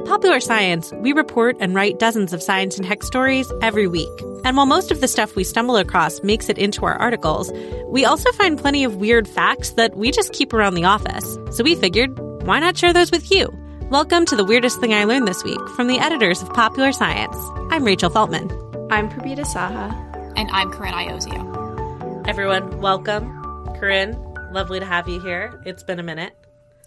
At Popular Science, we report and write dozens of science and tech stories every week. And while most of the stuff we stumble across makes it into our articles, we also find plenty of weird facts that we just keep around the office. So we figured, why not share those with you? Welcome to the weirdest thing I learned this week from the editors of Popular Science. I'm Rachel Feltman. I'm Purbita Saha. And I'm Corinne Iozzio. Everyone, welcome. Corinne, lovely to have you here. It's been a minute.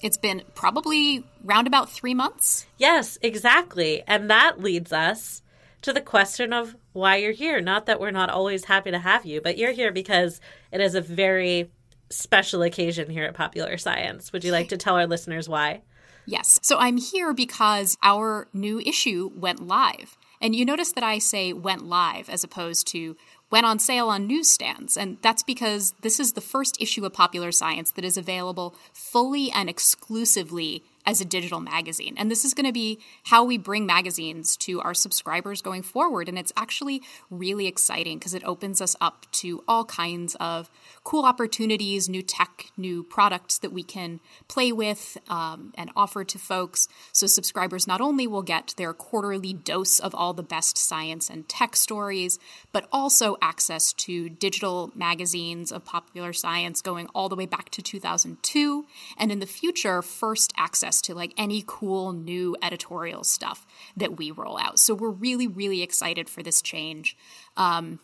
It's been probably round about three months. Yes, exactly. And that leads us to the question of why you're here. Not that we're not always happy to have you, but you're here because it is a very special occasion here at Popular Science. Would you like to tell our listeners why? Yes. So I'm here because our new issue went live. And you notice that I say went live as opposed to went on sale on newsstands. And that's because this is the first issue of Popular Science that is available fully and exclusively as a digital magazine. And this is going to be how we bring magazines to our subscribers going forward. And it's actually really exciting because it opens us up to all kinds of cool opportunities, new tech, new products that we can play with um, and offer to folks. So subscribers not only will get their quarterly dose of all the best science and tech stories, but also access to digital magazines of popular science going all the way back to 2002. And in the future, first access to like any cool new editorial stuff that we roll out. So we're really, really excited for this change. Um,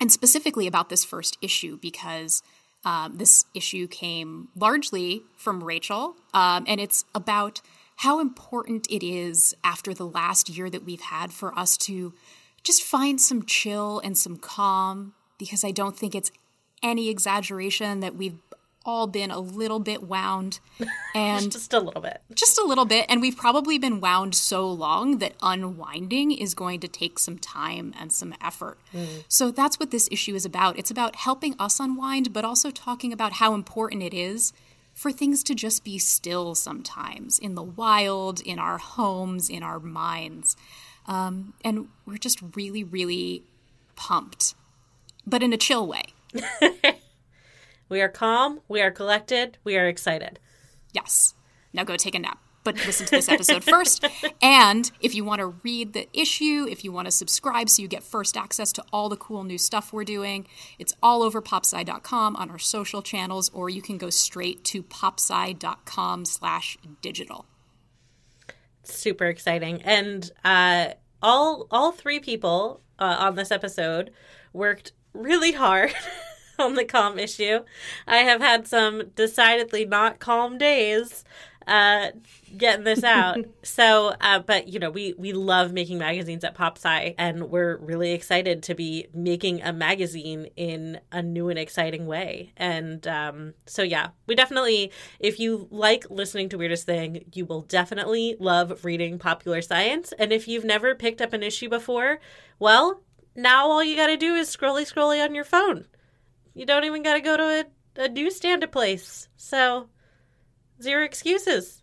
and specifically about this first issue because um, this issue came largely from Rachel, um, and it's about how important it is after the last year that we've had for us to just find some chill and some calm because I don't think it's any exaggeration that we've all been a little bit wound and just a little bit. Just a little bit and we've probably been wound so long that unwinding is going to take some time and some effort. Mm. So that's what this issue is about. It's about helping us unwind but also talking about how important it is for things to just be still sometimes in the wild, in our homes, in our minds. Um, and we're just really, really pumped, but in a chill way. We are calm, we are collected, we are excited. Yes. Now go take a nap. But listen to this episode first. And if you want to read the issue, if you want to subscribe so you get first access to all the cool new stuff we're doing, it's all over popsci.com on our social channels, or you can go straight to popsci.com slash digital. Super exciting. And uh, all all three people uh, on this episode worked really hard on the calm issue. I have had some decidedly not calm days uh, getting this out. so, uh, but you know, we we love making magazines at PopSci, and we're really excited to be making a magazine in a new and exciting way. And um, so, yeah, we definitely, if you like listening to Weirdest Thing, you will definitely love reading popular science. And if you've never picked up an issue before, well, now all you got to do is scrolly scrolly on your phone. You don't even got to go to a, a newsstand to place. So, zero excuses.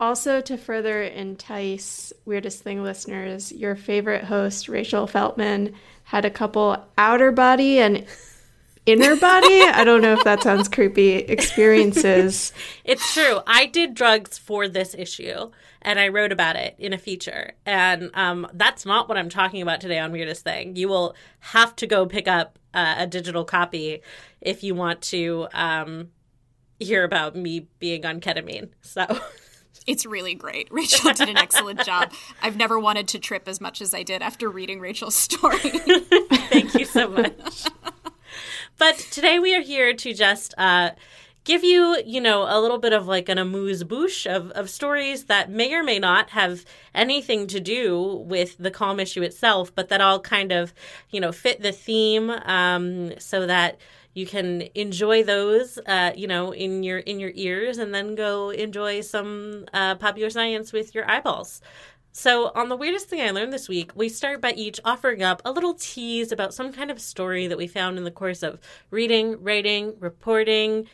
Also, to further entice Weirdest Thing listeners, your favorite host, Rachel Feltman, had a couple outer body and inner body. I don't know if that sounds creepy. Experiences. It's true. I did drugs for this issue and I wrote about it in a feature. And um, that's not what I'm talking about today on Weirdest Thing. You will have to go pick up uh, a digital copy if you want to um, hear about me being on ketamine. So. It's really great. Rachel did an excellent job. I've never wanted to trip as much as I did after reading Rachel's story. Thank you so much. but today we are here to just uh, give you, you know, a little bit of like an amuse bouche of, of stories that may or may not have anything to do with the calm issue itself, but that all kind of, you know, fit the theme um, so that you can enjoy those, uh, you know, in your in your ears, and then go enjoy some uh, popular science with your eyeballs. So, on the weirdest thing I learned this week, we start by each offering up a little tease about some kind of story that we found in the course of reading, writing, reporting,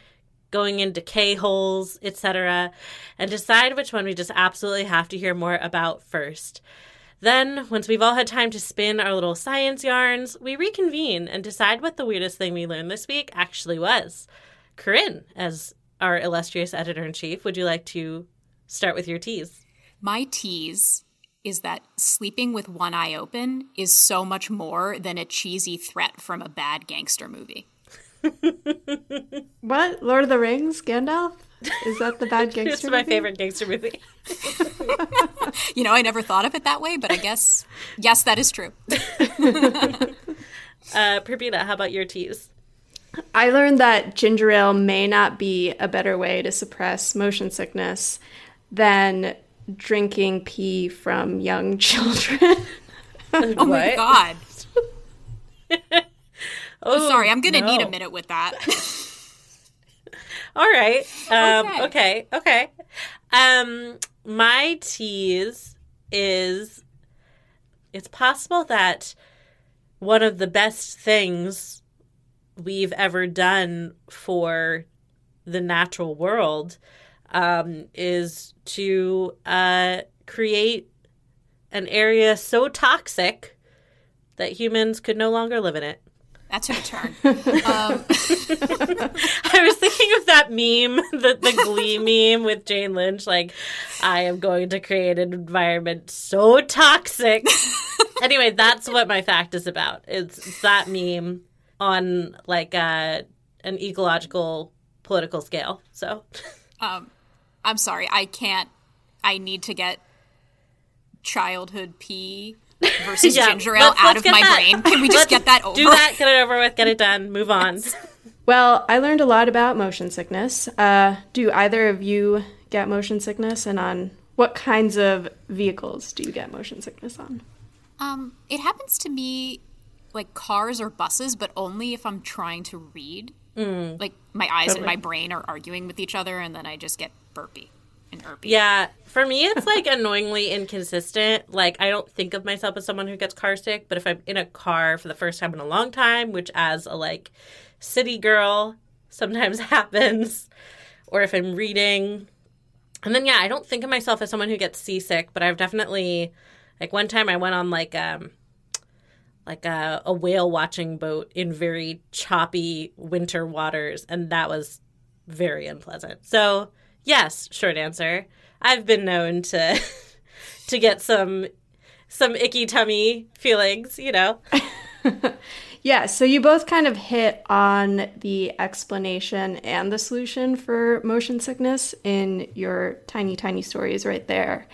going into K holes, etc., and decide which one we just absolutely have to hear more about first. Then, once we've all had time to spin our little science yarns, we reconvene and decide what the weirdest thing we learned this week actually was. Corinne, as our illustrious editor in chief, would you like to start with your tease? My tease is that sleeping with one eye open is so much more than a cheesy threat from a bad gangster movie. What? Lord of the Rings? Gandalf? Is that the bad gangster? Movie? It's my favorite gangster movie. you know, I never thought of it that way, but I guess yes, that is true. uh, Prabina, how about your teas? I learned that ginger ale may not be a better way to suppress motion sickness than drinking pee from young children. oh my god. Oh, sorry, I'm gonna no. need a minute with that. All right. Um, okay. okay. Okay. Um, my tease is it's possible that one of the best things we've ever done for the natural world um, is to uh, create an area so toxic that humans could no longer live in it. That took a turn. um. I was thinking of that meme, the, the Glee meme with Jane Lynch. Like, I am going to create an environment so toxic. anyway, that's what my fact is about. It's, it's that meme on like uh, an ecological political scale. So, um, I'm sorry, I can't. I need to get childhood pee versus yeah, ginger ale let's, out let's of my that. brain. Can we just let's get that over? Do that, get it over with, get it done, move on. Well, I learned a lot about motion sickness. Uh, do either of you get motion sickness, and on what kinds of vehicles do you get motion sickness on? Um, it happens to me like cars or buses, but only if I'm trying to read. Mm. Like my eyes totally. and my brain are arguing with each other, and then I just get burpy and irpy. Yeah, for me, it's like annoyingly inconsistent. Like, I don't think of myself as someone who gets car sick, but if I'm in a car for the first time in a long time, which as a like city girl sometimes happens, or if I'm reading, and then yeah, I don't think of myself as someone who gets seasick, but I've definitely like one time I went on like um like a, a whale watching boat in very choppy winter waters, and that was very unpleasant. So yes, short answer. I've been known to to get some some icky tummy feelings, you know. yeah, so you both kind of hit on the explanation and the solution for motion sickness in your tiny tiny stories right there.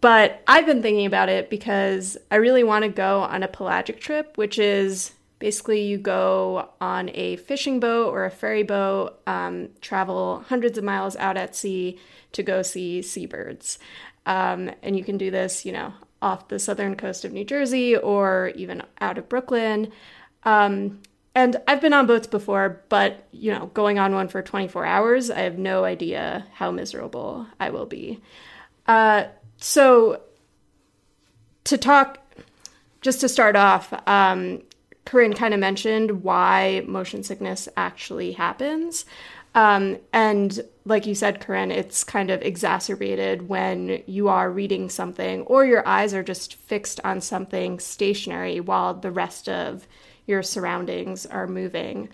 But I've been thinking about it because I really want to go on a pelagic trip, which is basically you go on a fishing boat or a ferry boat, um, travel hundreds of miles out at sea to go see seabirds. Um, and you can do this, you know, off the southern coast of New Jersey or even out of Brooklyn. Um, and I've been on boats before, but you know, going on one for 24 hours, I have no idea how miserable I will be. Uh, so, to talk, just to start off, um, Corinne kind of mentioned why motion sickness actually happens. Um, and like you said, Corinne, it's kind of exacerbated when you are reading something or your eyes are just fixed on something stationary while the rest of your surroundings are moving.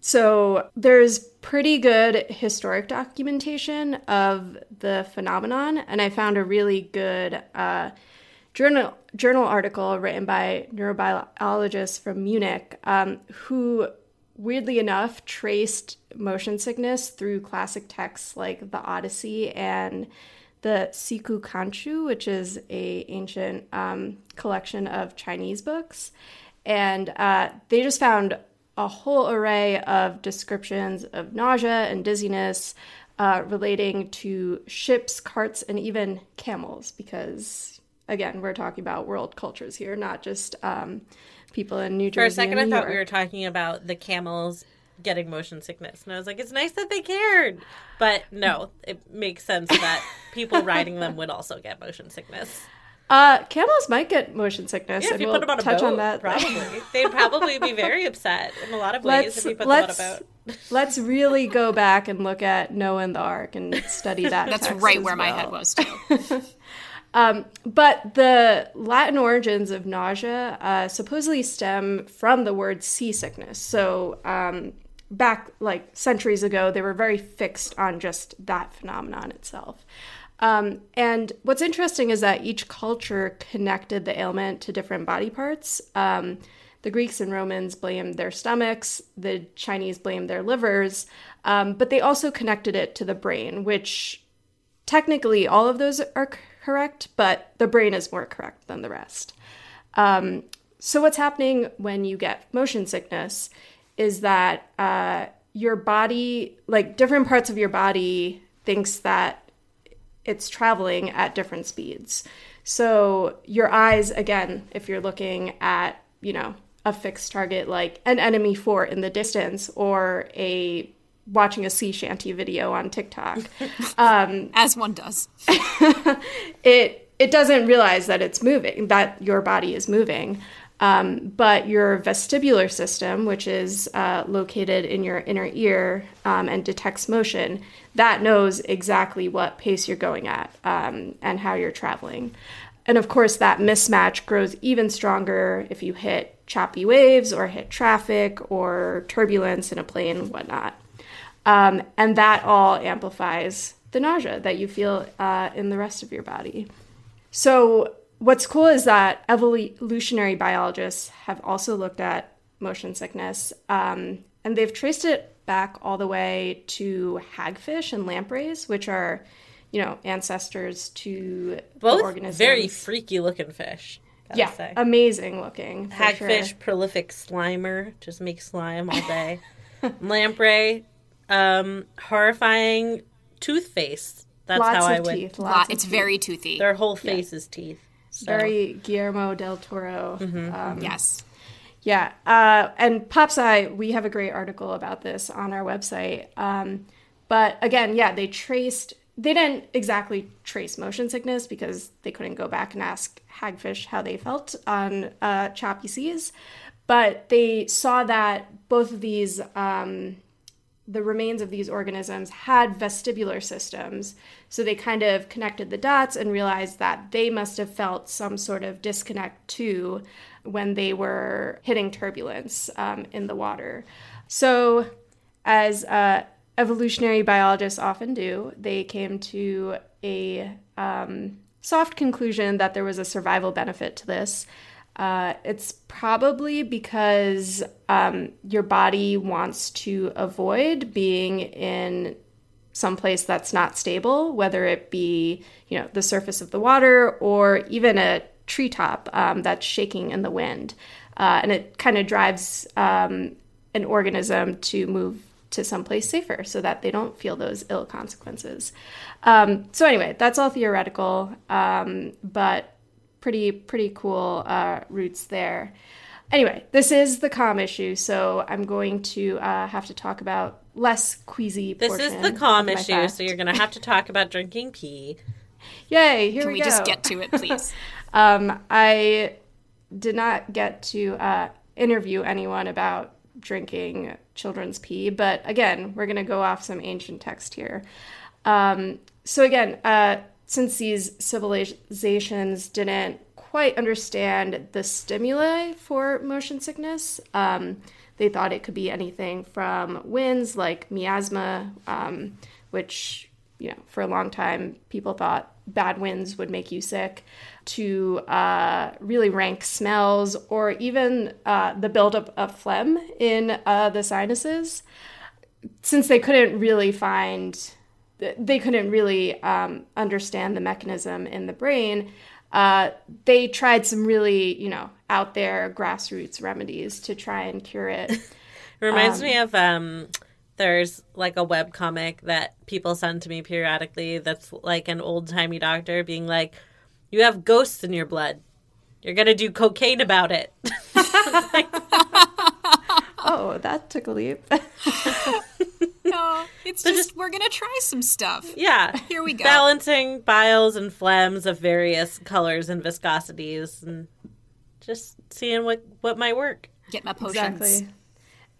So there's pretty good historic documentation of the phenomenon, and I found a really good uh, journal journal article written by neurobiologists from Munich um, who weirdly enough traced motion sickness through classic texts like the Odyssey and the Siku Quanshu, which is a ancient um, collection of Chinese books, and uh, they just found a whole array of descriptions of nausea and dizziness uh, relating to ships, carts, and even camels, because again, we're talking about world cultures here, not just um, people in New Jersey. For a second, I New thought York. we were talking about the camels getting motion sickness, and I was like, it's nice that they cared, but no, it makes sense that people riding them would also get motion sickness. Uh, camels might get motion sickness. Yeah, if you we'll put them on a touch boat, on that. probably they'd probably be very upset in a lot of ways Let's if you put them on a boat. let's really go back and look at Noah and the Ark and study that. That's text right as where my head was too. But the Latin origins of nausea uh, supposedly stem from the word seasickness. So um, back like centuries ago, they were very fixed on just that phenomenon itself. Um, and what's interesting is that each culture connected the ailment to different body parts. Um, the Greeks and Romans blamed their stomachs, the Chinese blamed their livers, um, but they also connected it to the brain, which technically all of those are correct, but the brain is more correct than the rest. Um, so, what's happening when you get motion sickness is that uh, your body, like different parts of your body, thinks that it's traveling at different speeds. So, your eyes, again, if you're looking at, you know, a fixed target like an enemy fort in the distance or a watching a sea shanty video on TikTok, As one does. it it doesn't realize that it's moving, that your body is moving. Um, but your vestibular system, which is uh, located in your inner ear um, and detects motion, that knows exactly what pace you're going at um, and how you're traveling. And of course, that mismatch grows even stronger if you hit choppy waves or hit traffic or turbulence in a plane and whatnot. Um, and that all amplifies the nausea that you feel uh, in the rest of your body. So, what's cool is that evolutionary biologists have also looked at motion sickness, um, and they've traced it back all the way to hagfish and lampreys, which are, you know, ancestors to Both organisms. very freaky looking fish. Yeah, say. amazing looking. Hagfish, sure. prolific slimer, just make slime all day. Lamprey, um, horrifying tooth face. That's Lots how I would. teeth. Lot- Lots of it's teeth. very toothy. Their whole face is teeth. So. very Guillermo del Toro. Mm-hmm. Um, yes. Yeah, uh, and PopSci, we have a great article about this on our website. Um, but again, yeah, they traced, they didn't exactly trace motion sickness because they couldn't go back and ask hagfish how they felt on uh, choppy seas. But they saw that both of these, um, the remains of these organisms had vestibular systems. So they kind of connected the dots and realized that they must have felt some sort of disconnect too when they were hitting turbulence um, in the water. So, as uh, evolutionary biologists often do, they came to a um, soft conclusion that there was a survival benefit to this. Uh, it's probably because um, your body wants to avoid being in someplace that's not stable, whether it be you know the surface of the water or even a treetop um, that's shaking in the wind, uh, and it kind of drives um, an organism to move to someplace safer so that they don't feel those ill consequences. Um, so anyway, that's all theoretical, um, but pretty pretty cool uh, roots there. Anyway, this is the calm issue, so I'm going to uh, have to talk about less queasy. This is the calm issue, fact. so you're going to have to talk about drinking pee. Yay! Here Can we, we go. just get to it, please? Um, I did not get to uh, interview anyone about drinking children's pee, but again, we're going to go off some ancient text here. Um, so again, uh, since these civilizations didn't quite understand the stimuli for motion sickness. Um, they thought it could be anything from winds like miasma, um, which, you know, for a long time people thought bad winds would make you sick, to uh, really rank smells or even uh, the buildup of phlegm in uh, the sinuses. Since they couldn't really find, they couldn't really um, understand the mechanism in the brain, uh, they tried some really, you know, out there grassroots remedies to try and cure it. it reminds um, me of um, there's like a web comic that people send to me periodically that's like an old timey doctor being like, You have ghosts in your blood. You're gonna do cocaine about it. oh, that took a leap. No, it's just, just, we're gonna try some stuff. Yeah, here we go. Balancing biles and phlegms of various colors and viscosities, and just seeing what what might work. Get my potions. Exactly.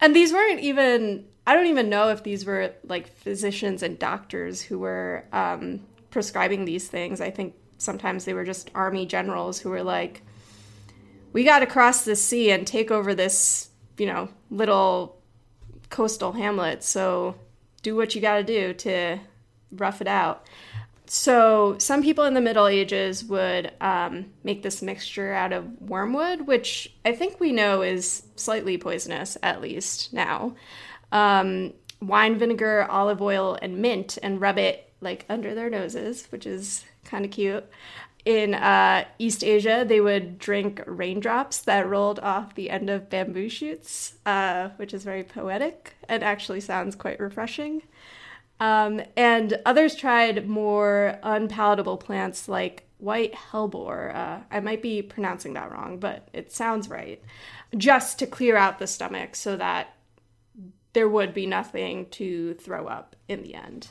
And these weren't even I don't even know if these were like physicians and doctors who were um, prescribing these things. I think sometimes they were just army generals who were like, we got to cross the sea and take over this, you know, little coastal hamlet. So do what you got to do to rough it out. So some people in the Middle Ages would um, make this mixture out of wormwood, which I think we know is slightly poisonous, at least now um, wine vinegar, olive oil, and mint and rub it like under their noses, which is kind of cute. In uh, East Asia, they would drink raindrops that rolled off the end of bamboo shoots, uh, which is very poetic and actually sounds quite refreshing. Um, and others tried more unpalatable plants like white hellebore. Uh, I might be pronouncing that wrong, but it sounds right. Just to clear out the stomach so that there would be nothing to throw up in the end.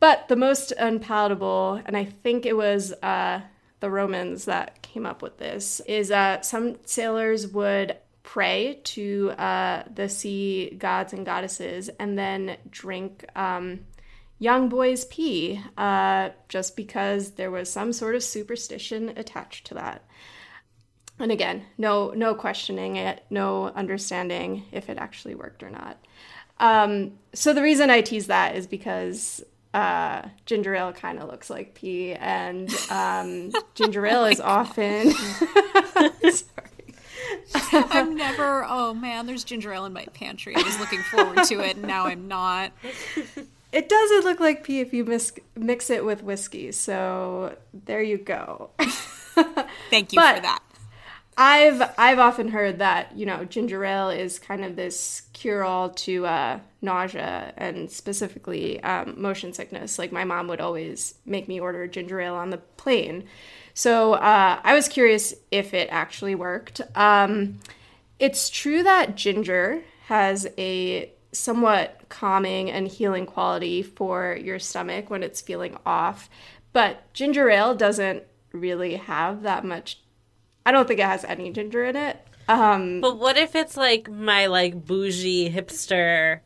But the most unpalatable, and I think it was uh, the Romans that came up with this, is uh, some sailors would pray to uh, the sea gods and goddesses and then drink um, young boys' pee uh, just because there was some sort of superstition attached to that. And again, no no questioning it, no understanding if it actually worked or not. Um, so the reason I tease that is because uh, ginger ale kind of looks like pee, and um, ginger ale oh is often. I'm never. Oh man, there's ginger ale in my pantry. I was looking forward to it, and now I'm not. It doesn't look like pee if you mix mix it with whiskey. So there you go. Thank you but, for that. I've I've often heard that you know ginger ale is kind of this cure all to uh, nausea and specifically um, motion sickness. Like my mom would always make me order ginger ale on the plane, so uh, I was curious if it actually worked. Um, it's true that ginger has a somewhat calming and healing quality for your stomach when it's feeling off, but ginger ale doesn't really have that much I don't think it has any ginger in it. Um, but what if it's like my like bougie hipster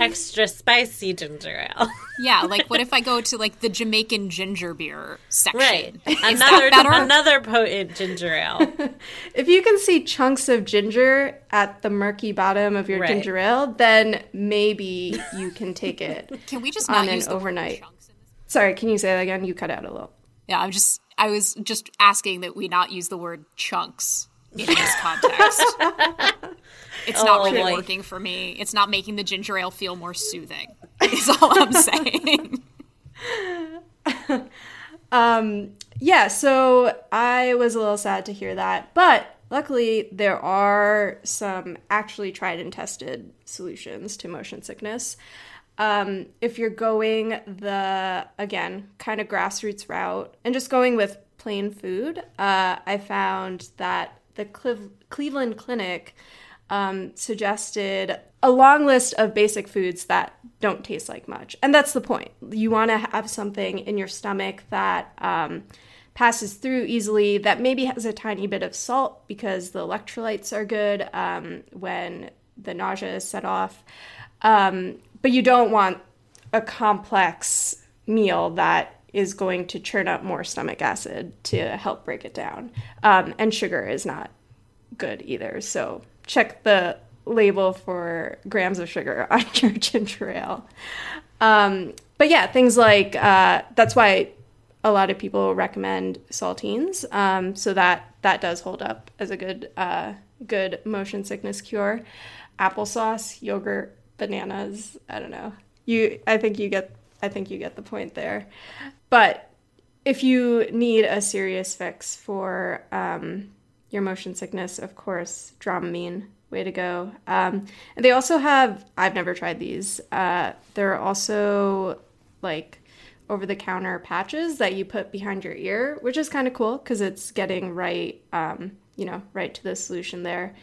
extra spicy ginger ale? yeah, like what if I go to like the Jamaican ginger beer section? Right, another another potent ginger ale. if you can see chunks of ginger at the murky bottom of your right. ginger ale, then maybe you can take it. Can we just not use an overnight? Sorry, can you say that again? You cut out a little. Yeah, I'm just I was just asking that we not use the word chunks in this context. it's oh, not really working for me. It's not making the ginger ale feel more soothing. Is all I'm saying. um, yeah, so I was a little sad to hear that, but luckily there are some actually tried and tested solutions to motion sickness. Um, if you're going the, again, kind of grassroots route and just going with plain food, uh, I found that the Cleveland Clinic um, suggested a long list of basic foods that don't taste like much. And that's the point. You want to have something in your stomach that um, passes through easily, that maybe has a tiny bit of salt because the electrolytes are good um, when the nausea is set off. Um, but you don't want a complex meal that is going to churn up more stomach acid to help break it down. Um, and sugar is not good either. So check the label for grams of sugar on your ginger ale. Um, but yeah, things like uh, that's why a lot of people recommend saltines. Um, so that that does hold up as a good uh, good motion sickness cure. Applesauce, yogurt, bananas. I don't know. You, I think you get. I think you get the point there. But if you need a serious fix for um, your motion sickness, of course, Dramamine, way to go. Um, and they also have, I've never tried these. Uh, they're also like over the counter patches that you put behind your ear, which is kind of cool because it's getting right, um, you know, right to the solution there.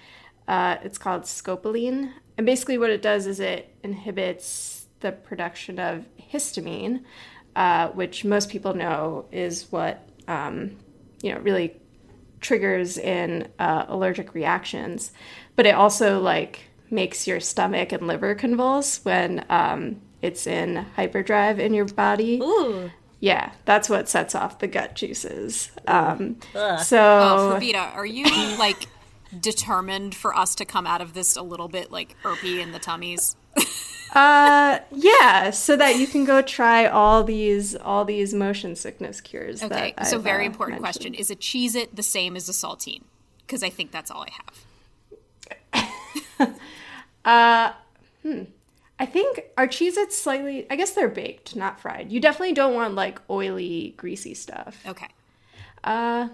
Uh, it's called scopolamine. And basically, what it does is it inhibits the production of histamine, uh, which most people know is what um, you know really triggers in uh, allergic reactions. But it also like makes your stomach and liver convulse when um, it's in hyperdrive in your body. Ooh. Yeah, that's what sets off the gut juices. Um, so, oh, Purbita, are you like determined for us to come out of this a little bit like irpy in the tummies? uh yeah so that you can go try all these all these motion sickness cures okay so I've, very uh, important mentioned. question. Is a Cheez-It the same as a saltine? Because i think that's all i have. Uh hmm. I think our Cheez-Its slightly i guess they're baked not fried. You definitely don't want like oily greasy stuff. Okay. Uh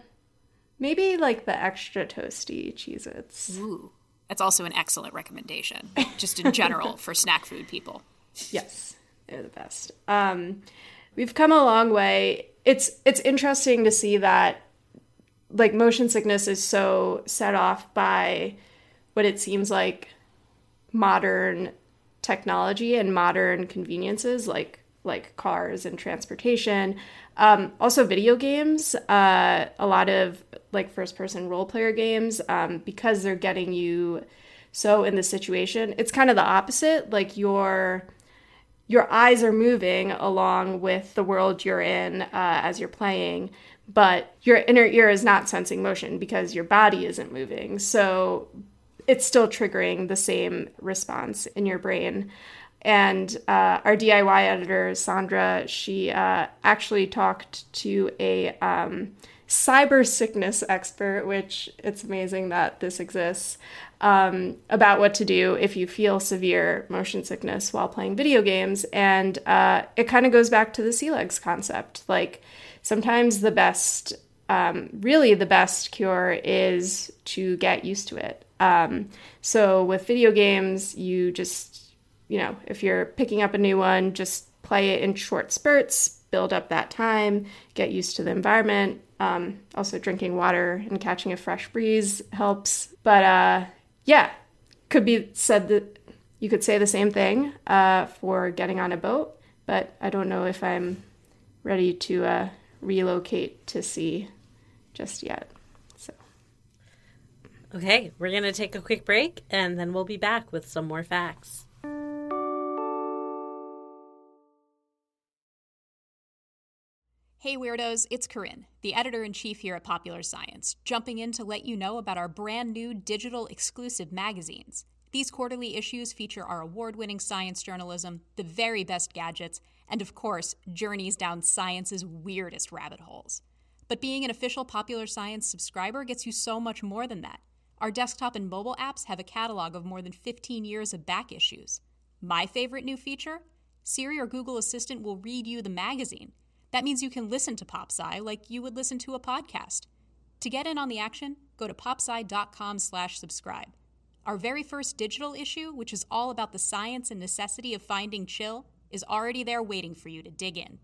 maybe like the extra toasty Cheez-Its ooh that's also an excellent recommendation, just in general for snack food people. Yes, they're the best. Um, we've come a long way. It's it's interesting to see that like motion sickness is so set off by what it seems like modern technology and modern conveniences like like cars and transportation um, also video games uh, a lot of like first person role player games um, because they're getting you so in the situation it's kind of the opposite. Like your your eyes are moving along with the world you're in uh, as you're playing but your inner ear is not sensing motion because your body isn't moving. So it's still triggering the same response in your brain. And uh, our DIY editor, Sandra, she uh, actually talked to a um, cyber sickness expert, which it's amazing that this exists, um, about what to do if you feel severe motion sickness while playing video games. And uh, it kind of goes back to the sea legs concept. Like sometimes the best, um, really the best cure is to get used to it. Um, so with video games, you just you know, if you're picking up a new one, just play it in short spurts, build up that time, get used to the environment. Um, also, drinking water and catching a fresh breeze helps. But uh, yeah, could be said that you could say the same thing uh, for getting on a boat, but I don't know if I'm ready to uh, relocate to sea just yet. So. Okay, we're to take a quick break and then we'll be back with some more facts. Hey Weirdos, it's Corinne, the editor in chief here at Popular Science, jumping in to let you know about our brand new digital exclusive magazines. These quarterly issues feature our award winning science journalism, the very best gadgets, and of course, journeys down science's weirdest rabbit holes. But being an official Popular Science subscriber gets you so much more than that. Our desktop and mobile apps have a catalog of more than 15 years of back issues. My favorite new feature? Siri or Google Assistant will read you the magazine. That means you can listen to PopSci like you would listen to a podcast. To get in on the action, go to popsci.com slash subscribe. Our very first digital issue, which is all about the science and necessity of finding chill, is already there waiting for you to dig in.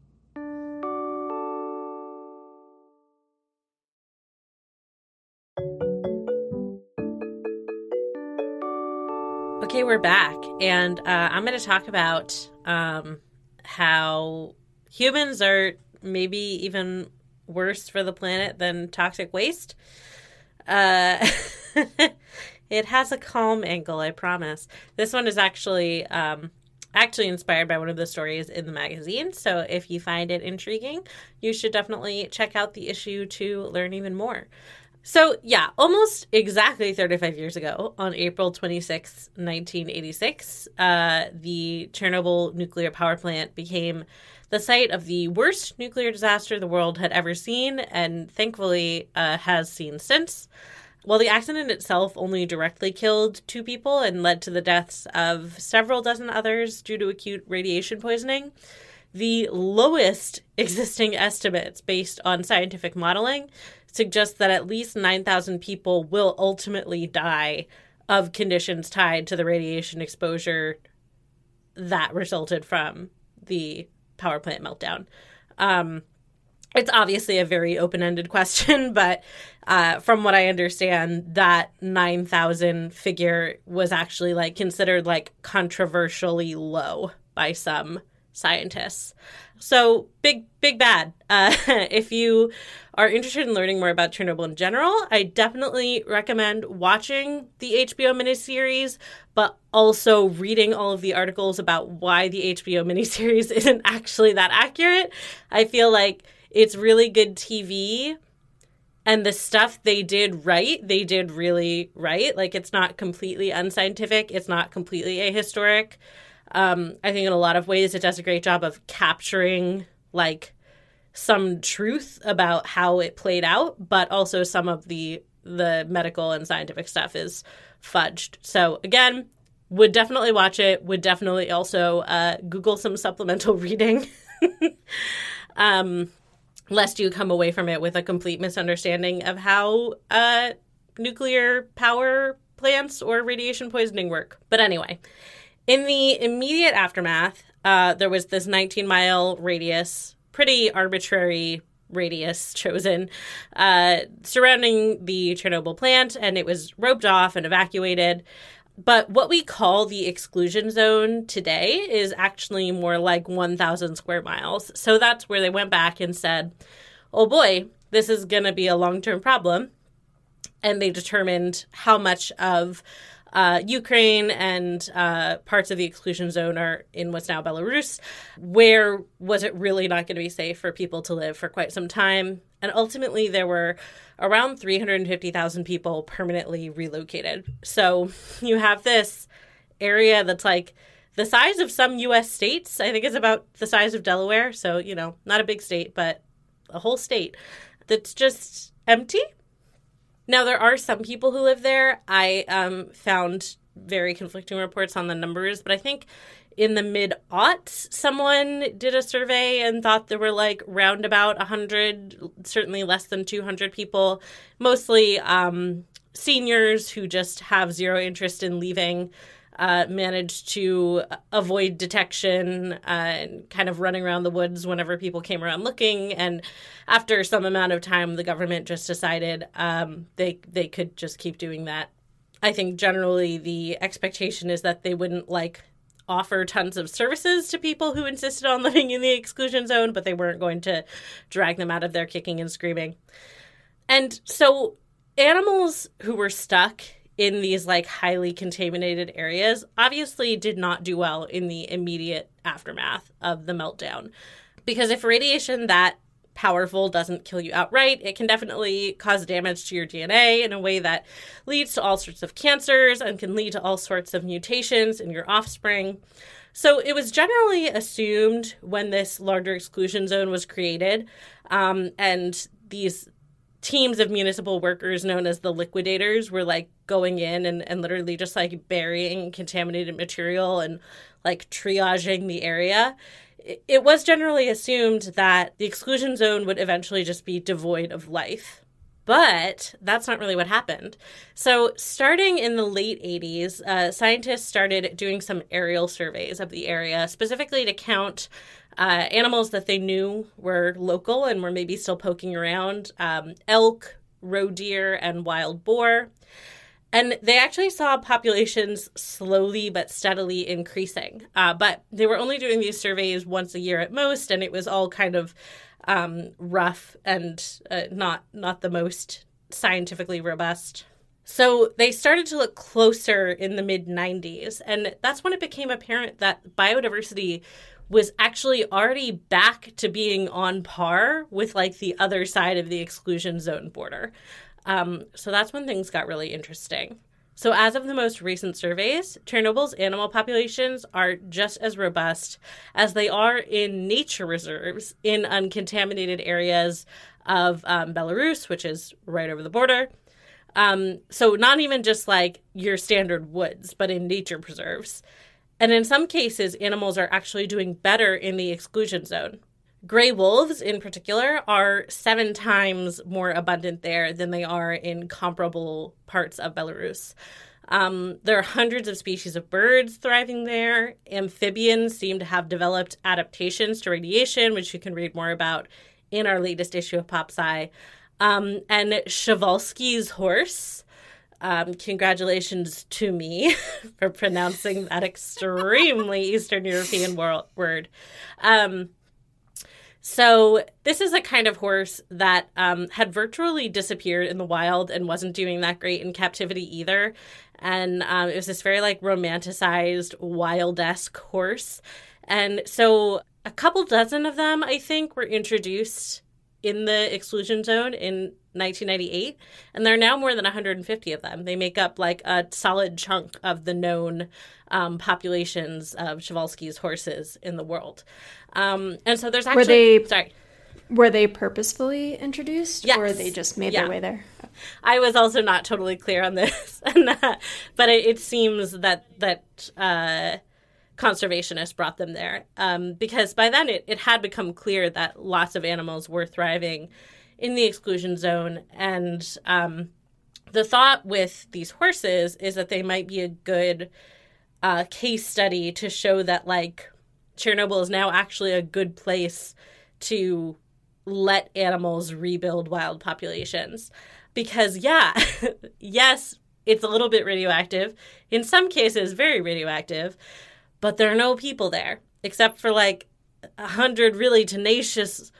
Okay, we're back, and uh, I'm going to talk about um, how humans are maybe even worse for the planet than toxic waste. Uh, it has a calm angle, I promise. This one is actually um, actually inspired by one of the stories in the magazine. So if you find it intriguing, you should definitely check out the issue to learn even more. So, yeah, almost exactly 35 years ago, on April 26, 1986, uh, the Chernobyl nuclear power plant became the site of the worst nuclear disaster the world had ever seen, and thankfully uh, has seen since. While the accident itself only directly killed two people and led to the deaths of several dozen others due to acute radiation poisoning, the lowest existing estimates based on scientific modeling suggest that at least 9,000 people will ultimately die of conditions tied to the radiation exposure that resulted from the power plant meltdown. Um, it's obviously a very open-ended question, but uh, from what I understand, that nine thousand figure was actually like considered like controversially low by some scientists. So big, big bad. Uh, if you are interested in learning more about Chernobyl in general, I definitely recommend watching the HBO miniseries, but also reading all of the articles about why the HBO miniseries isn't actually that accurate. I feel like it's really good TV and the stuff they did right, they did really right. Like it's not completely unscientific, it's not completely ahistoric. Um, I think in a lot of ways it does a great job of capturing like some truth about how it played out, but also some of the the medical and scientific stuff is fudged. So again, would definitely watch it. Would definitely also uh, Google some supplemental reading. um, lest you come away from it with a complete misunderstanding of how uh, nuclear power plants or radiation poisoning work. But anyway, in the immediate aftermath, uh, there was this 19 mile radius, pretty arbitrary radius chosen uh, surrounding the Chernobyl plant, and it was roped off and evacuated. But what we call the exclusion zone today is actually more like 1,000 square miles. So that's where they went back and said, oh boy, this is going to be a long term problem. And they determined how much of uh, Ukraine and uh, parts of the exclusion zone are in what's now Belarus. Where was it really not going to be safe for people to live for quite some time? And ultimately, there were around 350,000 people permanently relocated. So you have this area that's like the size of some US states. I think it's about the size of Delaware. So, you know, not a big state, but a whole state that's just empty now, there are some people who live there. I um, found very conflicting reports on the numbers, but I think in the mid aughts, someone did a survey and thought there were like round roundabout 100, certainly less than 200 people, mostly um, seniors who just have zero interest in leaving uh, managed to avoid detection uh, and kind of running around the woods whenever people came around looking. And after some amount of time, the government just decided um, they they could just keep doing that. I think generally the expectation is that they wouldn't like offer tons of services to people who insisted on living in the exclusion zone, but they weren't going to drag them out of there kicking and screaming. And so animals who were stuck in these like highly contaminated areas obviously did not do well in the immediate aftermath of the meltdown. Because if radiation that powerful doesn't kill you outright, it can definitely cause damage to your DNA in a way that leads to all sorts of cancers and can lead to all sorts of mutations in your offspring. So it was generally assumed when this larger exclusion zone was created um, and these teams of municipal workers known as the liquidators were like going in and, and literally just like burying contaminated material and like triaging the area it was generally assumed that the exclusion zone would eventually just be devoid of life but that's not really what happened. So, starting in the late 80s, uh, scientists started doing some aerial surveys of the area, specifically to count uh, animals that they knew were local and were maybe still poking around um, elk, roe deer, and wild boar. And they actually saw populations slowly but steadily increasing. Uh, but they were only doing these surveys once a year at most, and it was all kind of um, rough and uh, not not the most scientifically robust. So they started to look closer in the mid 90s. And that's when it became apparent that biodiversity was actually already back to being on par with like the other side of the exclusion zone border. Um, so that's when things got really interesting. So, as of the most recent surveys, Chernobyl's animal populations are just as robust as they are in nature reserves in uncontaminated areas of um, Belarus, which is right over the border. Um, so, not even just like your standard woods, but in nature preserves. And in some cases, animals are actually doing better in the exclusion zone. Gray wolves, in particular, are seven times more abundant there than they are in comparable parts of Belarus. Um, there are hundreds of species of birds thriving there. Amphibians seem to have developed adaptations to radiation, which you can read more about in our latest issue of PopSci. Um, and Przewalski's horse um, congratulations to me for pronouncing that extremely Eastern European wor- word. Um, so this is a kind of horse that um, had virtually disappeared in the wild and wasn't doing that great in captivity either. And um, it was this very like romanticized wild esque horse. And so a couple dozen of them, I think, were introduced in the exclusion zone in 1998 and there are now more than 150 of them. They make up like a solid chunk of the known um, populations of Przewalski's horses in the world. Um, and so there's actually were they sorry. Were they purposefully introduced yes. or they just made yeah. their way there? I was also not totally clear on this, that, but it, it, seems that that uh, conservationists brought them there. Um, because by then it, it had become clear that lots of animals were thriving in the exclusion zone. And um, the thought with these horses is that they might be a good uh, case study to show that, like, Chernobyl is now actually a good place to let animals rebuild wild populations. Because, yeah, yes, it's a little bit radioactive. In some cases, very radioactive but there are no people there except for like a hundred really tenacious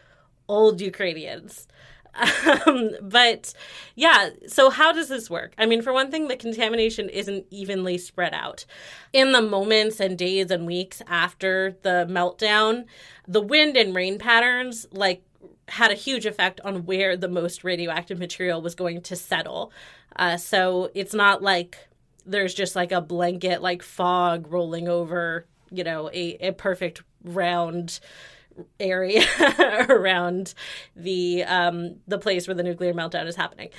old Ukrainians. Um, but yeah, so how does this work? I mean, for one thing, the contamination isn't evenly spread out. In the moments and days and weeks after the meltdown, the wind and rain patterns like had a huge effect on where the most radioactive material was going to settle. Uh, so it's not like there's just like a blanket like fog rolling over you know a, a perfect round area around the um, the place where the nuclear meltdown is happening.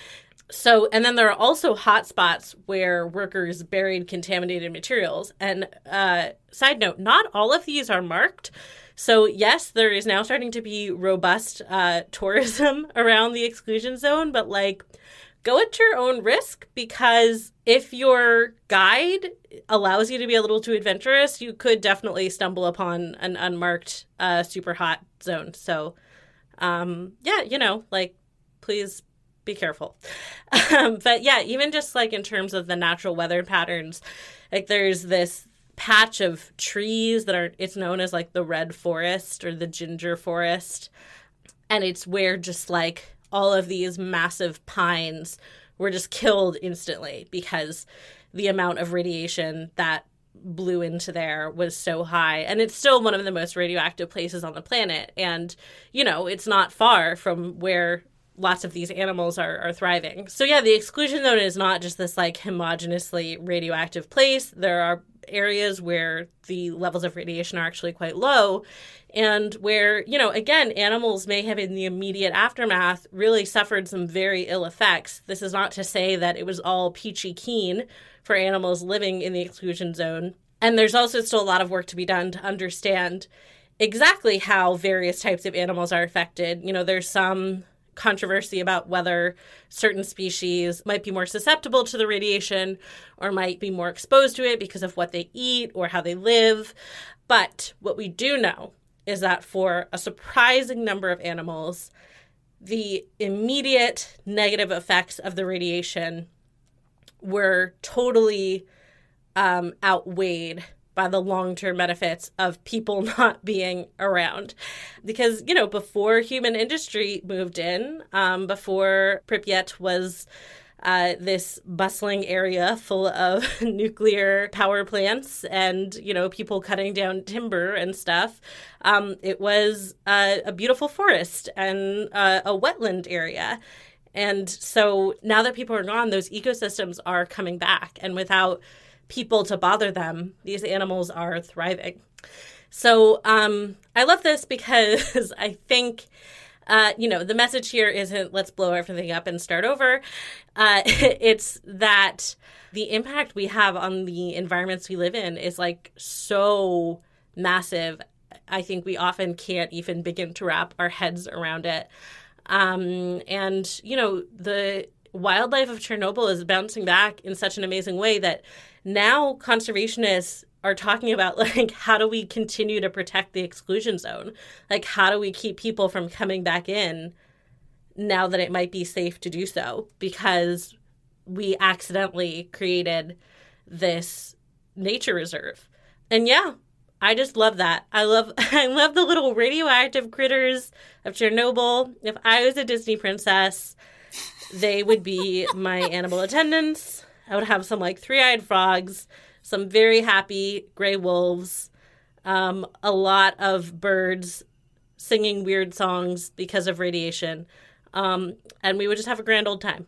So, and then there are also hot spots where workers buried contaminated materials. And uh, side note, not all of these are marked. So, yes, there is now starting to be robust uh, tourism around the exclusion zone, but like go at your own risk because if your guide allows you to be a little too adventurous, you could definitely stumble upon an unmarked uh, super hot zone. So, um, yeah, you know, like, please be careful. Um, but yeah, even just like in terms of the natural weather patterns, like there's this patch of trees that are, it's known as like the red forest or the ginger forest. And it's where just like all of these massive pines were just killed instantly because the amount of radiation that blew into there was so high. And it's still one of the most radioactive places on the planet. And you know it's not far from where lots of these animals are, are thriving. So yeah the exclusion zone is not just this like homogeneously radioactive place. There are areas where the levels of radiation are actually quite low and where, you know, again, animals may have in the immediate aftermath really suffered some very ill effects. This is not to say that it was all peachy keen for animals living in the exclusion zone. And there's also still a lot of work to be done to understand exactly how various types of animals are affected. You know, there's some controversy about whether certain species might be more susceptible to the radiation or might be more exposed to it because of what they eat or how they live. But what we do know is that for a surprising number of animals, the immediate negative effects of the radiation were totally um, outweighed by the long term benefits of people not being around. Because, you know, before human industry moved in, um, before Pripyat was uh, this bustling area full of nuclear power plants and you know people cutting down timber and stuff. Um, it was uh, a beautiful forest and uh, a wetland area. And so now that people are gone, those ecosystems are coming back. And without people to bother them, these animals are thriving. So um, I love this because I think uh, you know, the message here isn't let's blow everything up and start over. Uh, it's that the impact we have on the environments we live in is like so massive. I think we often can't even begin to wrap our heads around it. Um, and, you know, the wildlife of Chernobyl is bouncing back in such an amazing way that now conservationists are talking about like how do we continue to protect the exclusion zone? Like how do we keep people from coming back in now that it might be safe to do so because we accidentally created this nature reserve. And yeah, I just love that. I love I love the little radioactive critters of Chernobyl. If I was a Disney princess, they would be my animal attendants. I would have some like three-eyed frogs some very happy gray wolves, um, a lot of birds singing weird songs because of radiation. Um, and we would just have a grand old time.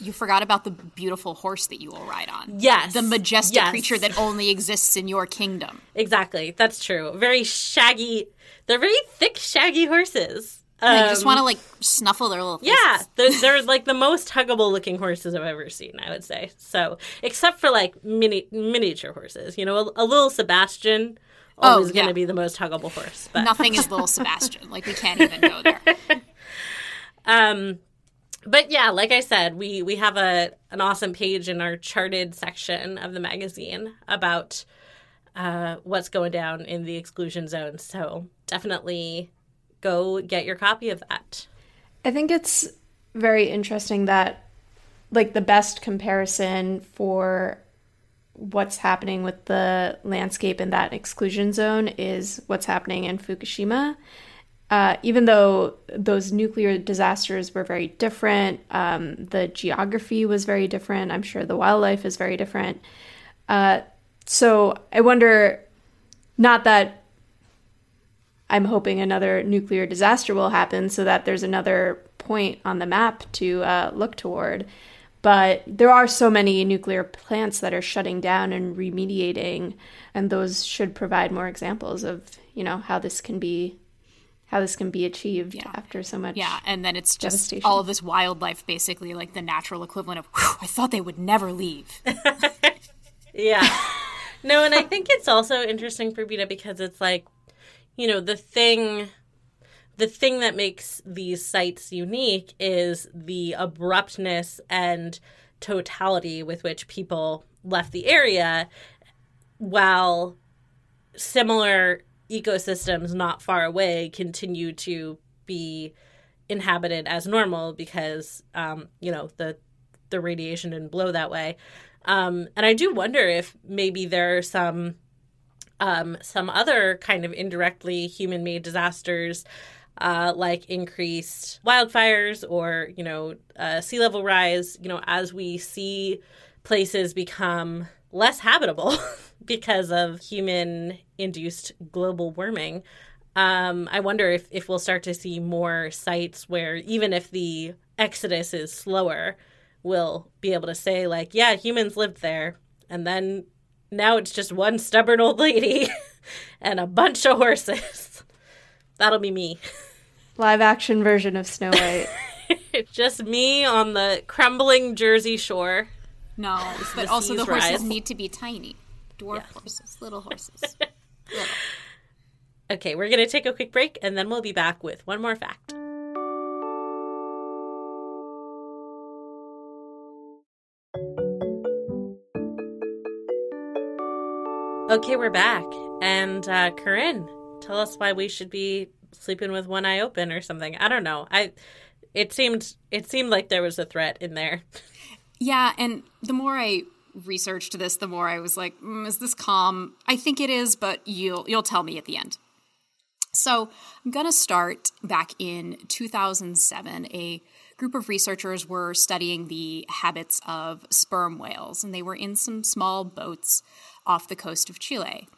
You forgot about the beautiful horse that you will ride on. Yes. The majestic yes. creature that only exists in your kingdom. Exactly. That's true. Very shaggy. They're very thick, shaggy horses. Um, you just want to like snuffle their little faces. Yeah, they're, they're like the most huggable looking horses I've ever seen. I would say so, except for like mini miniature horses. You know, a, a little Sebastian always oh, yeah. going to be the most huggable horse. But nothing is little Sebastian. Like we can't even go there. um, but yeah, like I said, we we have a an awesome page in our charted section of the magazine about uh, what's going down in the exclusion zone. So definitely go get your copy of that. I think it's very interesting that, like, the best comparison for what's happening with the landscape in that exclusion zone is what's happening in Fukushima. Uh, even though those nuclear disasters were very different, um, the geography was very different. I'm sure the wildlife is very different. Uh, so I wonder, not that I'm hoping another nuclear disaster will happen so that there's another point on the map to uh, look toward. But there are so many nuclear plants that are shutting down and remediating, and those should provide more examples of you know how this can be how this can be achieved yeah. after so much yeah and then it's just all of this wildlife basically like the natural equivalent of i thought they would never leave. Yeah. No and i think it's also interesting Purbita because it's like you know, the thing the thing that makes these sites unique is the abruptness and totality with which people left the area while similar ecosystems not far away continue to be inhabited as normal because um, you know the the radiation didn't blow that way um, and i do wonder if maybe there are some um, some other kind of indirectly human made disasters. Uh, like increased wildfires or you know uh, sea level rise you know as we see places become less habitable because of human induced global warming um, i wonder if, if we'll start to see more sites where even if the exodus is slower we'll be able to say like yeah humans lived there and then now it's just one stubborn old lady and a bunch of horses. That'll be me. Live action version of Snow White. just me on the crumbling Jersey shore. No, but also the horses rise. need to be tiny. Dwarf yeah. horses, little horses. little. Okay, we're going to take a quick break and then we'll be back with one more fact. Okay, we're back. And uh Corinne, tell us why we should be sleeping with one eye open or something. I don't know. I it seemed it seemed like there was a threat in there. Yeah, and the more I researched this, the more I was like, mm, is this calm? I think it is, but you'll you'll tell me at the end. So I'm to start back in 2007. A group of researchers were studying the habits of sperm whales, and they were in some small boats off the coast of Chile.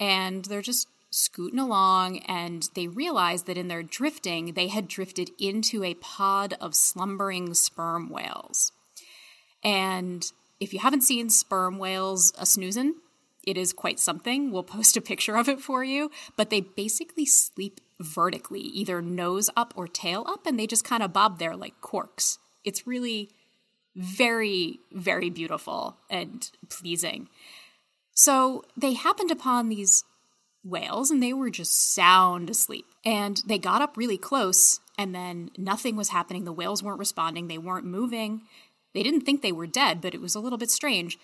And they're just scooting along, and they realized that in their drifting, they had drifted into a pod of slumbering sperm whales. And if you haven't seen sperm whales a snoozing, it is quite something. We'll post a picture of it for you. But they basically sleep vertically, either nose up or tail up, and they just kind of bob there like corks. It's really very, very beautiful and pleasing. So they happened upon these whales and they were just sound asleep. And they got up really close and then nothing was happening. The whales weren't responding, they weren't moving. They didn't think they were dead, but it was a little bit strange.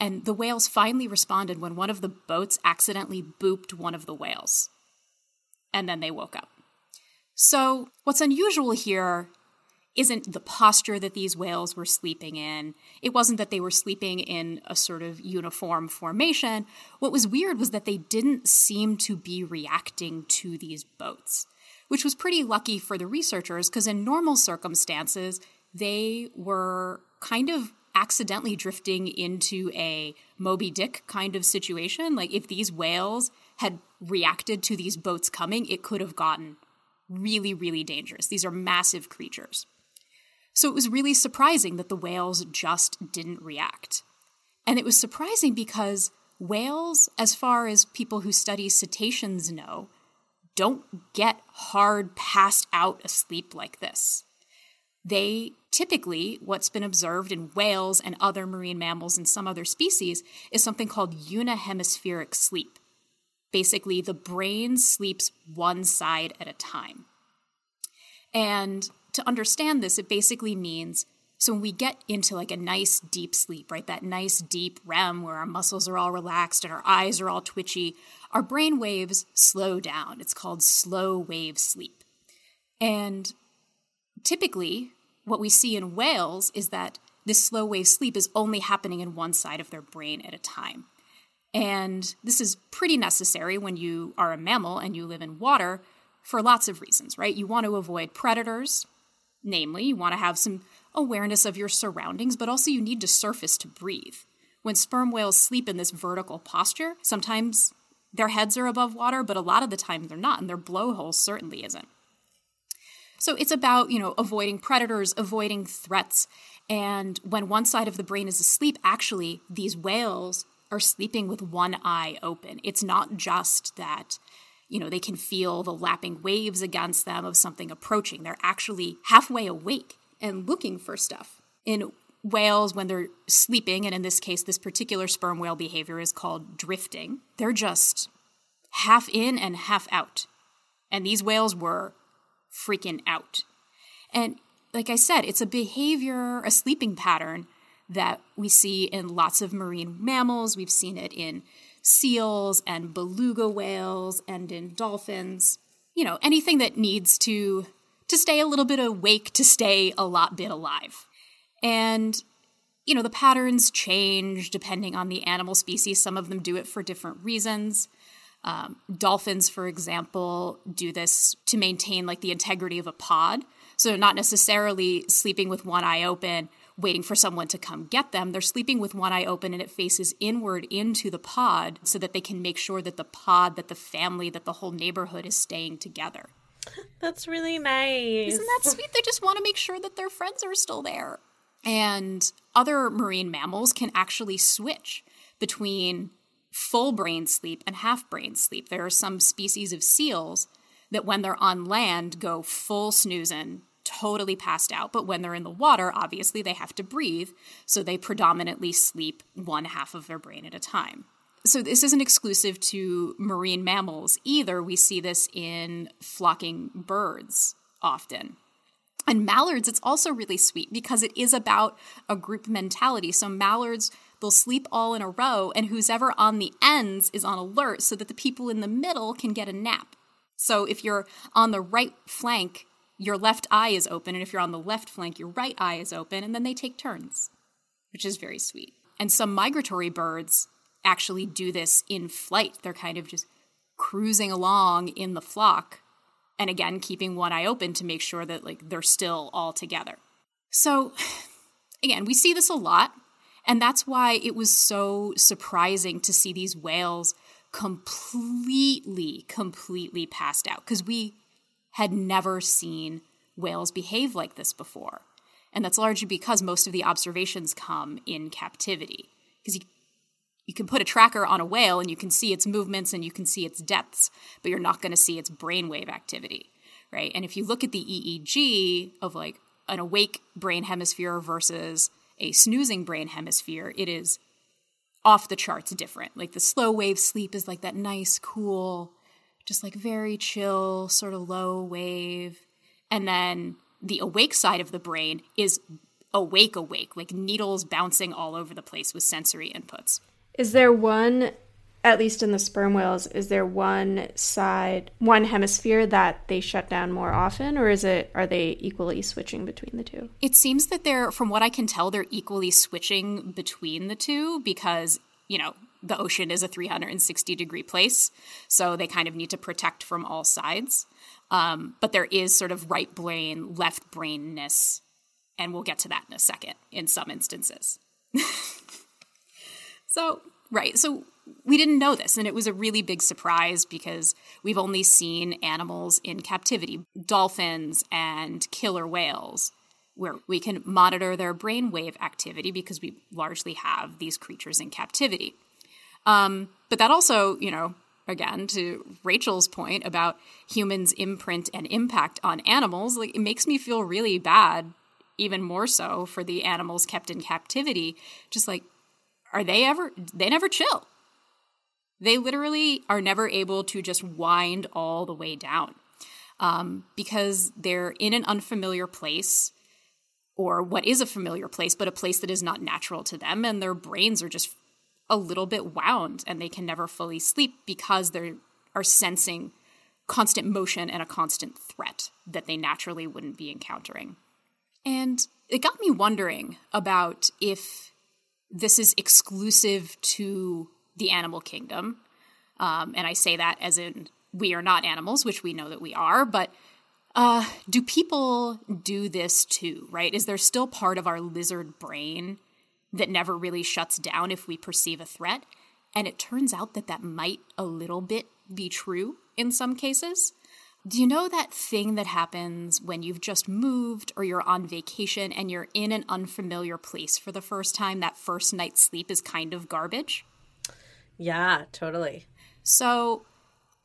And the whales finally responded when one of the boats accidentally booped one of the whales. And then they woke up. So, what's unusual here isn't the posture that these whales were sleeping in. It wasn't that they were sleeping in a sort of uniform formation. What was weird was that they didn't seem to be reacting to these boats, which was pretty lucky for the researchers because in normal circumstances, they were kind of accidentally drifting into a Moby Dick kind of situation. Like if these whales had reacted to these boats coming, it could have gotten really, really dangerous. These are massive creatures. So it was really surprising that the whales just didn't react. And it was surprising because whales, as far as people who study cetaceans know, don't get hard passed out asleep like this. They typically, what's been observed in whales and other marine mammals and some other species, is something called unihemispheric sleep. Basically, the brain sleeps one side at a time. And to understand this, it basically means so when we get into like a nice deep sleep, right, that nice deep REM where our muscles are all relaxed and our eyes are all twitchy, our brain waves slow down. It's called slow wave sleep. And typically, what we see in whales is that this slow wave sleep is only happening in one side of their brain at a time. And this is pretty necessary when you are a mammal and you live in water for lots of reasons, right? You want to avoid predators, namely, you want to have some awareness of your surroundings, but also you need to surface to breathe. When sperm whales sleep in this vertical posture, sometimes their heads are above water, but a lot of the time they're not, and their blowhole certainly isn't. So it's about, you know, avoiding predators, avoiding threats. And when one side of the brain is asleep, actually, these whales are sleeping with one eye open. It's not just that, you know, they can feel the lapping waves against them of something approaching. They're actually halfway awake and looking for stuff. In whales, when they're sleeping, and in this case, this particular sperm whale behavior is called drifting, they're just half in and half out. And these whales were freaking out. And like I said, it's a behavior, a sleeping pattern that we see in lots of marine mammals. We've seen it in seals and beluga whales and in dolphins. You know, anything that needs to to stay a little bit awake to stay a lot bit alive. And you know, the patterns change depending on the animal species. Some of them do it for different reasons. Um, dolphins, for example, do this to maintain like the integrity of a pod. So not necessarily sleeping with one eye open, waiting for someone to come get them. They're sleeping with one eye open and it faces inward into the pod so that they can make sure that the pod, that the family, that the whole neighborhood is staying together. That's really nice. Isn't that sweet? They just want to make sure that their friends are still there. And other marine mammals can actually switch between full brain sleep and half brain sleep. There are some species of seals that, when they're on land, go full snoozing, totally passed out. But when they're in the water, obviously they have to breathe. So they predominantly sleep one half of their brain at a time. So this isn't exclusive to marine mammals either. We see this in flocking birds often. And mallards, it's also really sweet because it is about a group mentality. So mallards They'll sleep all in a row, and who's ever on the ends is on alert so that the people in the middle can get a nap. So if you're on the right flank, your left eye is open, and if you're on the left flank, your right eye is open, and then they take turns, which is very sweet. And some migratory birds actually do this in flight. They're kind of just cruising along in the flock and again keeping one eye open to make sure that like they're still all together. So again, we see this a lot and that's why it was so surprising to see these whales completely completely passed out because we had never seen whales behave like this before. And that's largely because most of the observations come in captivity. Because you, you can put a tracker on a whale and you can see its movements and you can see its depths, but you're not going to see its brainwave activity, right? And if you look at the EEG of like an awake brain hemisphere versus a snoozing brain hemisphere, it is off the charts different. Like the slow wave sleep is like that nice, cool, just like very chill, sort of low wave. And then the awake side of the brain is awake, awake, like needles bouncing all over the place with sensory inputs. Is there one, at least in the sperm whales, is there one side, one hemisphere that they shut down more often, or is it are they equally switching between the two? It seems that they're, from what I can tell, they're equally switching between the two because you know the ocean is a 360 degree place, so they kind of need to protect from all sides. Um, but there is sort of right brain, left brainness, and we'll get to that in a second in some instances. so, right, so we didn't know this, and it was a really big surprise because we've only seen animals in captivity, dolphins and killer whales, where we can monitor their brainwave activity because we largely have these creatures in captivity. Um, but that also, you know, again to Rachel's point about humans' imprint and impact on animals, like it makes me feel really bad, even more so for the animals kept in captivity. Just like, are they ever? They never chill. They literally are never able to just wind all the way down um, because they're in an unfamiliar place or what is a familiar place, but a place that is not natural to them, and their brains are just a little bit wound and they can never fully sleep because they are sensing constant motion and a constant threat that they naturally wouldn't be encountering. And it got me wondering about if this is exclusive to the animal kingdom. Um, and I say that as in we are not animals, which we know that we are, but uh, do people do this too, right? Is there still part of our lizard brain that never really shuts down if we perceive a threat. And it turns out that that might a little bit be true in some cases. Do you know that thing that happens when you've just moved or you're on vacation and you're in an unfamiliar place for the first time? That first night's sleep is kind of garbage? Yeah, totally. So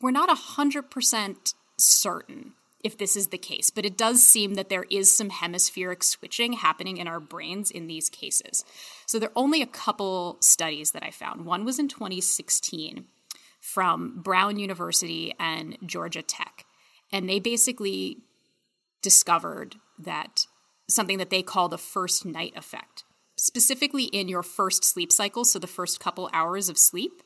we're not 100% certain if this is the case, but it does seem that there is some hemispheric switching happening in our brains in these cases. So there are only a couple studies that I found. One was in 2016 from Brown University and Georgia Tech. And they basically discovered that something that they call the first night effect. Specifically in your first sleep cycle, so the first couple hours of sleep,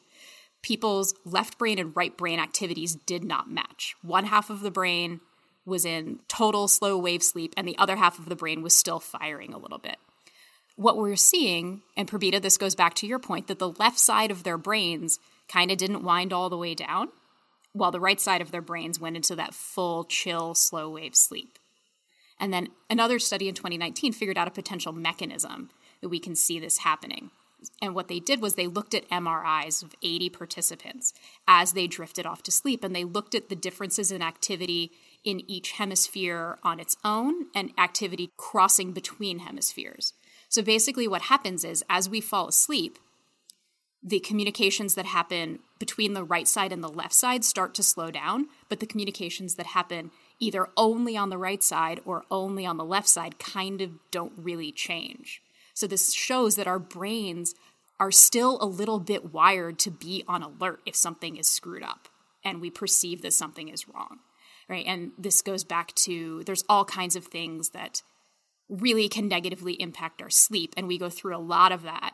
people's left brain and right brain activities did not match. One half of the brain was in total slow wave sleep, and the other half of the brain was still firing a little bit. What we're seeing, and Purbita, this goes back to your point, that the left side of their brains kind of didn't wind all the way down, while the right side of their brains went into that full, chill, slow wave sleep. And then another study in 2019 figured out a potential mechanism that we can see this happening. And what they did was they looked at MRIs of 80 participants as they drifted off to sleep, and they looked at the differences in activity in each hemisphere on its own and activity crossing between hemispheres. So basically, what happens is as we fall asleep, the communications that happen between the right side and the left side start to slow down, but the communications that happen either only on the right side or only on the left side kind of don't really change. So this shows that our brains are still a little bit wired to be on alert if something is screwed up and we perceive that something is wrong right? And this goes back to there's all kinds of things that really can negatively impact our sleep. And we go through a lot of that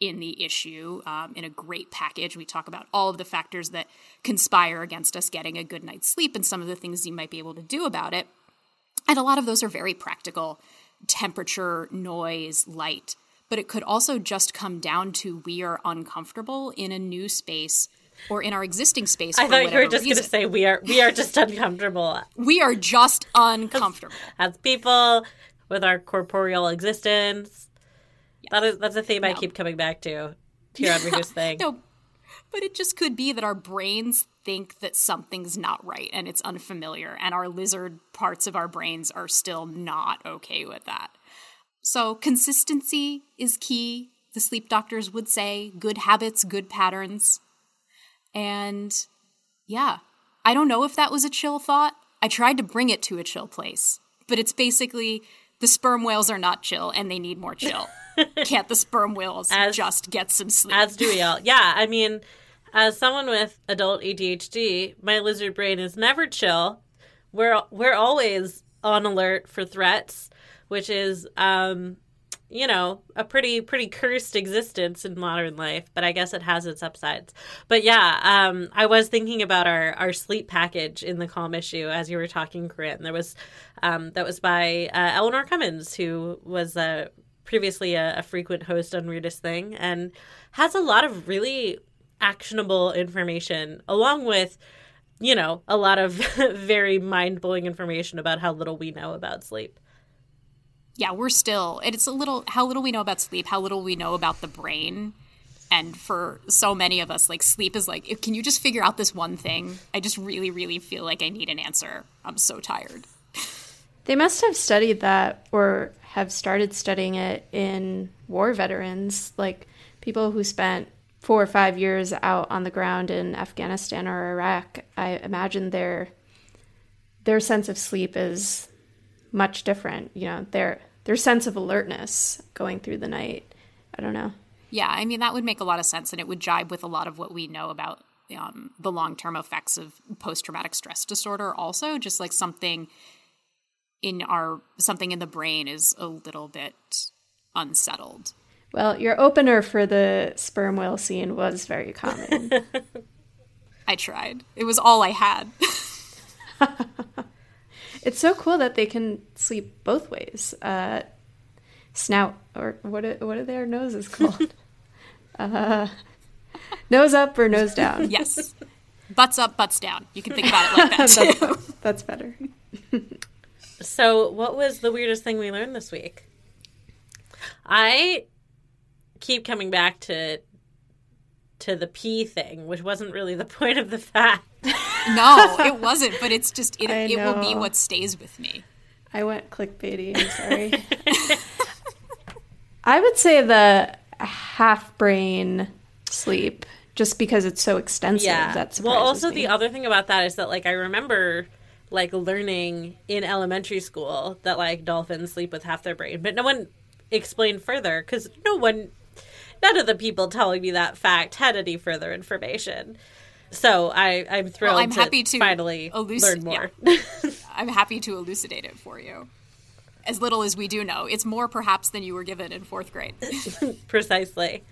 in the issue um, in a great package. We talk about all of the factors that conspire against us getting a good night's sleep and some of the things you might be able to do about it. And a lot of those are very practical temperature, noise, light. But it could also just come down to we are uncomfortable in a new space or in our existing space. I thought you were just going to say we are we are just uncomfortable. we are just uncomfortable as people with our corporeal existence. Yes. That is that's a theme no. I keep coming back to here on Weirdest Thing. no, but it just could be that our brains think that something's not right and it's unfamiliar, and our lizard parts of our brains are still not okay with that. So, consistency is key. The sleep doctors would say good habits, good patterns. And yeah, I don't know if that was a chill thought. I tried to bring it to a chill place, but it's basically the sperm whales are not chill and they need more chill. Can't the sperm whales as, just get some sleep? As do we all. Yeah, I mean, as someone with adult ADHD, my lizard brain is never chill. We're we're always on alert for threats, which is um you know, a pretty pretty cursed existence in modern life, but I guess it has its upsides. But yeah, um, I was thinking about our our sleep package in the calm issue as you were talking, Corinne. There was um, that was by uh, Eleanor Cummins, who was uh, previously a, a frequent host on Weirdest Thing, and has a lot of really actionable information, along with you know a lot of very mind blowing information about how little we know about sleep yeah, we're still, it's a little, how little we know about sleep, how little we know about the brain. And for so many of us, like sleep is like, can you just figure out this one thing? I just really, really feel like I need an answer. I'm so tired. They must have studied that or have started studying it in war veterans, like people who spent four or five years out on the ground in Afghanistan or Iraq. I imagine their their sense of sleep is much different. You know, their their sense of alertness going through the night. I don't know. Yeah, I mean that would make a lot of sense, and it would jibe with a lot of what we know about um, the long term effects of post traumatic stress disorder. Also, just like something in our something in the brain is a little bit unsettled. Well, your opener for the sperm whale scene was very common. I tried. It was all I had. It's so cool that they can sleep both ways. Uh, snout or what? Are, what are their noses called? uh, nose up or nose down? Yes. Butts up, butts down. You can think about it like that too. that's, that's better. so, what was the weirdest thing we learned this week? I keep coming back to to the pee thing, which wasn't really the point of the fact. No, it wasn't, but it's just it, it will be what stays with me. I went clickbaity. I'm sorry. I would say the half brain sleep, just because it's so extensive. Yeah. That well, also me. the other thing about that is that like I remember like learning in elementary school that like dolphins sleep with half their brain, but no one explained further because no one none of the people telling me that fact had any further information. So I, I'm thrilled. Well, I'm to happy to finally eluc- learn more. Yeah. I'm happy to elucidate it for you. As little as we do know, it's more perhaps than you were given in fourth grade. Precisely.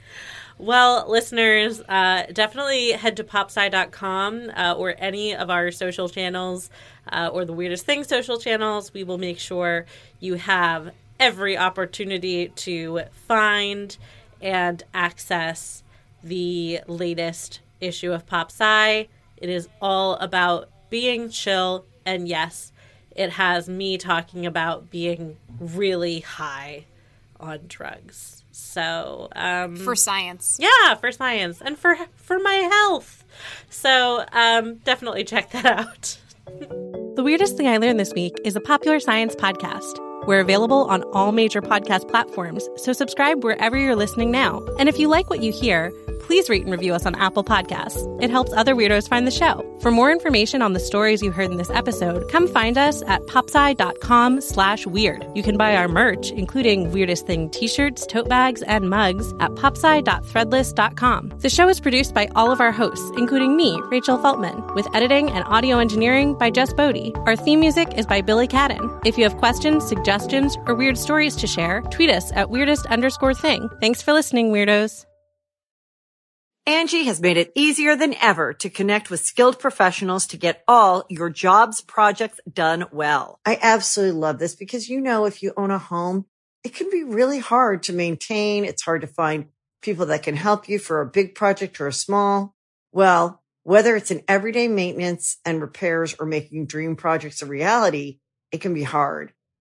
Well, listeners, uh, definitely head to popsci.com uh, or any of our social channels uh, or the Weirdest Thing social channels. We will make sure you have every opportunity to find and access the latest issue of Pop Sci. It is all about being chill, and yes, it has me talking about being really high on drugs. So, um, for science, yeah, for science, and for for my health. So, um, definitely check that out. the weirdest thing I learned this week is a popular science podcast. We're available on all major podcast platforms, so subscribe wherever you're listening now. And if you like what you hear please rate and review us on Apple Podcasts. It helps other weirdos find the show. For more information on the stories you heard in this episode, come find us at popsci.com slash weird. You can buy our merch, including Weirdest Thing t-shirts, tote bags, and mugs at popsci.threadless.com. The show is produced by all of our hosts, including me, Rachel Feltman, with editing and audio engineering by Jess Boddy. Our theme music is by Billy Cadden. If you have questions, suggestions, or weird stories to share, tweet us at weirdest underscore thing. Thanks for listening, weirdos. Angi has made it easier than ever to connect with skilled professionals to get all your jobs projects done well. I absolutely love this because, you know, if you own a home, it can be really hard to maintain. It's hard to find people that can help you for a big project or a small. Well, whether it's in everyday maintenance and repairs or making dream projects a reality, it can be hard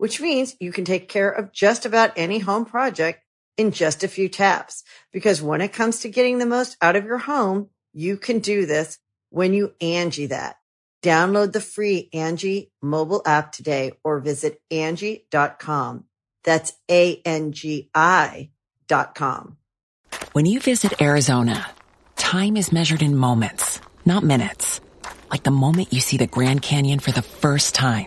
which means you can take care of just about any home project in just a few taps. Because when it comes to getting the most out of your home, you can do this when you Angi that. Download the free Angi mobile app today or visit Angi.com. That's A-N-G-I dot com. When you visit Arizona, time is measured in moments, not minutes. Like the moment you see the Grand Canyon for the first time.